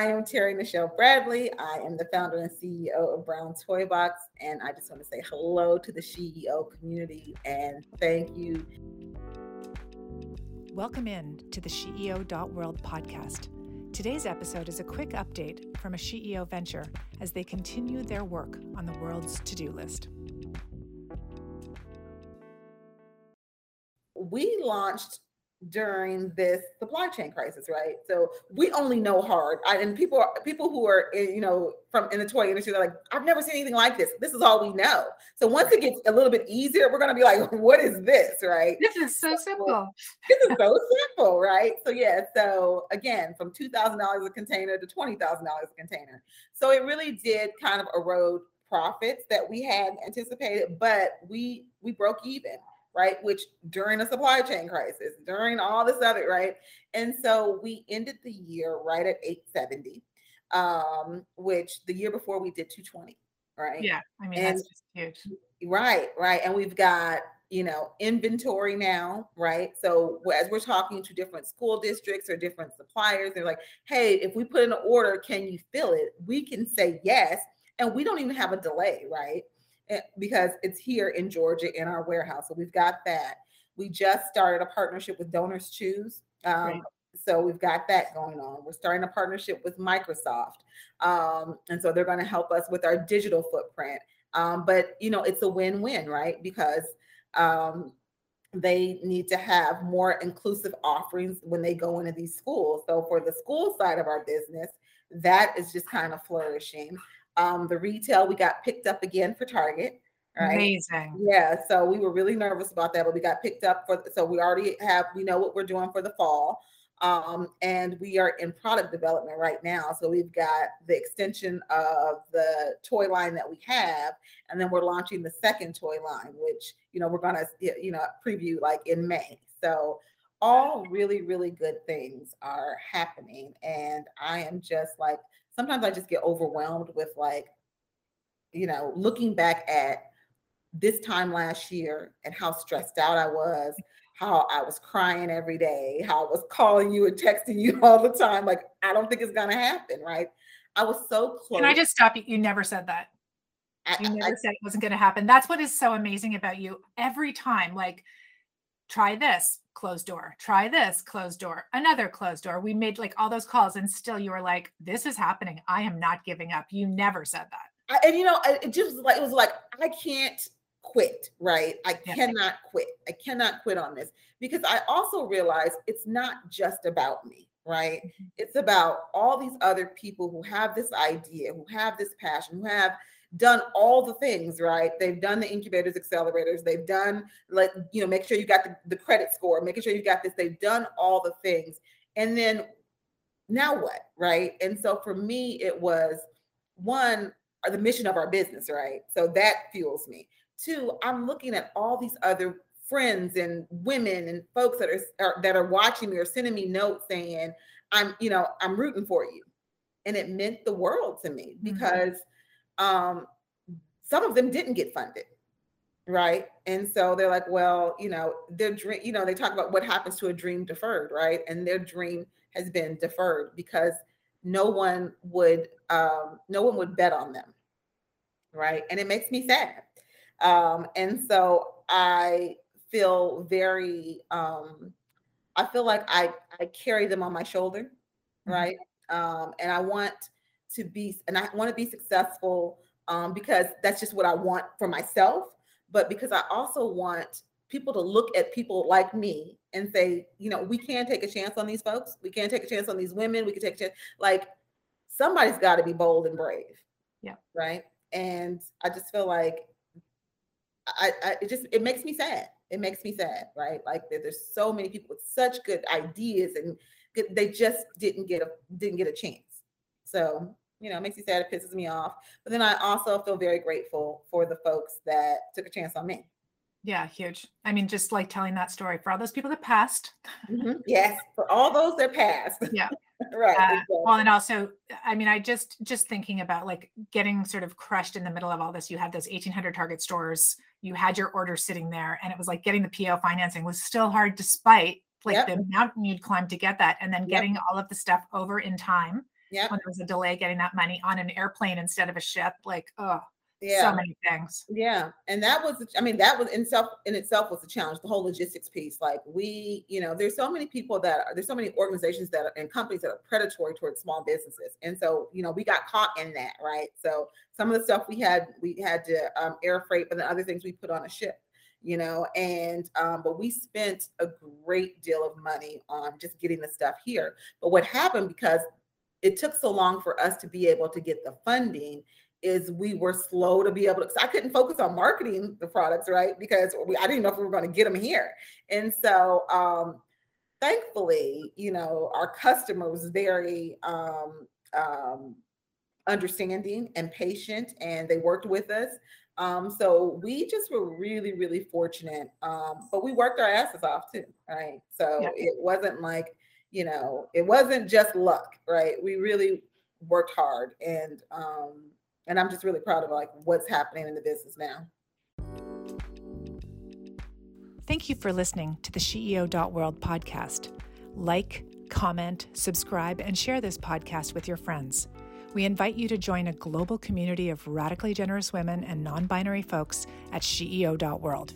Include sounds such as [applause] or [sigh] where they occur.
I am Terry Michelle Bradley. I am the founder and CEO of Brown Toy Box, and I just want to say hello to the SheEO community and thank you. Welcome in to the SheEO.world podcast. Today's episode is a quick update from a SheEO venture as they continue their work on the world's to do list. We launched during this supply chain crisis, right? So we only know hard, I, and people people who are in, you know from in the toy industry, they're like, I've never seen anything like this. This is all we know. So once it gets a little bit easier, we're gonna be like, [laughs] what is this, right? This is so simple. This is so simple, right? So yeah. So again, from two thousand dollars a container to twenty thousand dollars a container. So it really did kind of erode profits that we had anticipated, but we we broke even right? Which during a supply chain crisis, during all this other, right? And so we ended the year right at 870, um, which the year before we did 220, right? Yeah, I mean, and, that's just huge. Right, right. And we've got, you know, inventory now, right? So as we're talking to different school districts or different suppliers, they're like, hey, if we put in an order, can you fill it? We can say yes. And we don't even have a delay, right? Eh, because it's here in Georgia in our warehouse. So we've got that. We just started a partnership with DonorsChoose. Um, So we've got that going on. We're starting a partnership with Microsoft. Um, and so they're going to help us with our digital footprint. Um, but, you know, it's a win win, right? Because um, they need to have more inclusive offerings when they go into these schools. So for the school side of our business, that is just kind of flourishing. Um, the retail we got picked up again for Target. Right? Amazing. Yeah. So we were really nervous about that, but we got picked up for. So we already have. We know what we're doing for the fall. Um, and we are in product development right now. So we've got the extension of the toy line that we have, and then we're launching the second toy line, which you know we're gonna you know preview like in May. So all really really good things are happening, and I am just like sometimes I just get overwhelmed with like, you know, looking back at this time last year and how stressed out I was, how I was crying every day, how I was calling you and texting you [laughs] all the time. Like, I don't think it's gonna happen, right? I was so close. Can I just stop you? You never said that. You never I, said it wasn't going to happen. That's what is so amazing about you. Every time, like, try this, closed door, try this, closed door, another closed door. We made like all those calls, and still you were like, this is happening. I am not giving up. You never said that. I, and you know, it just like, it was like, I can't quit, right? I yeah. cannot quit. I cannot quit on this because I also realize it's not just about me, right? Mm-hmm. It's about all these other people who have this idea, who have this passion, who have done all the things, right? They've done the incubators, accelerators, they've done like, you know, make sure you got the, the credit score, making sure you got this, they've done all the things. And then now what? Right. And so for me, it was one, the mission of our business, right? So that fuels me. Two, I'm looking at all these other friends and women and folks that are, are that are watching me or sending me notes saying, I'm, you know, I'm rooting for you. And it meant the world to me mm-hmm. Um, some of them didn't get funded right? And so they're like well you know their dream you know they talk about what happens to a dream deferred right? And their dream has been deferred because no one would um, no one would bet on them right? And it makes me sad. Um, and so i feel very um, i feel like i i carry them on my shoulder mm-hmm. right? Um, and i want to be, and I want to be successful um, because that's just what I want for myself. But because I also want people to look at people like me and say, you know, we can take a chance on these folks. We can take a chance on these women. We can take a chance. Like somebody's got to be bold and brave. Yeah. Right. And I just feel like I, I it just it makes me sad. It makes me sad, right? Like there's so many people with such good ideas and they just didn't get a didn't get a chance. So you know, it makes me sad. It pisses me off. But then I also feel very grateful for the folks that took a chance on me. Yeah, huge. I mean, just like telling that story for all those people that passed. Mm-hmm. Yes, for all those that passed. Yeah. [laughs] right. Uh, exactly. Well, and also, I mean, I just just thinking about like getting sort of crushed in the middle of all this. You had those 1800 Target stores. You had your order sitting there, and it was like getting the PO financing was still hard, despite like yep. the mountain you'd climb to get that, and then getting yep. all of the stuff over in time Yeah. When there was a delay getting that money on an airplane instead of a ship. Like, oh, yeah. so many things. Yeah. And that was, I mean, that was in self in itself was a challenge, the whole logistics piece. Like we, you know, there's so many people that are, there's so many organizations that are and companies that are predatory towards small businesses. And so, you know, we got caught in that, right? So some of the stuff we had, we had to um, air freight, but then other things we put on a ship you know and um, but we spent a great deal of money on just getting the stuff here but what happened because it took so long for us to be able to get the funding is we were slow to be able to i couldn't focus on marketing the products right because we, i didn't know if we were going to get them here and so um thankfully you know our customer was very um um understanding and patient and they worked with us um, so we just were really, really fortunate. Um, but we worked our asses off too, right? So yeah. it wasn't like, you know, it wasn't just luck, right? We really worked hard and um and I'm just really proud of like what's happening in the business now. Thank you for listening to the SheEO.world podcast. Like, comment, subscribe, and share this podcast with your friends. We invite you to join a global community of radically generous women and non binary folks at SheEO.world.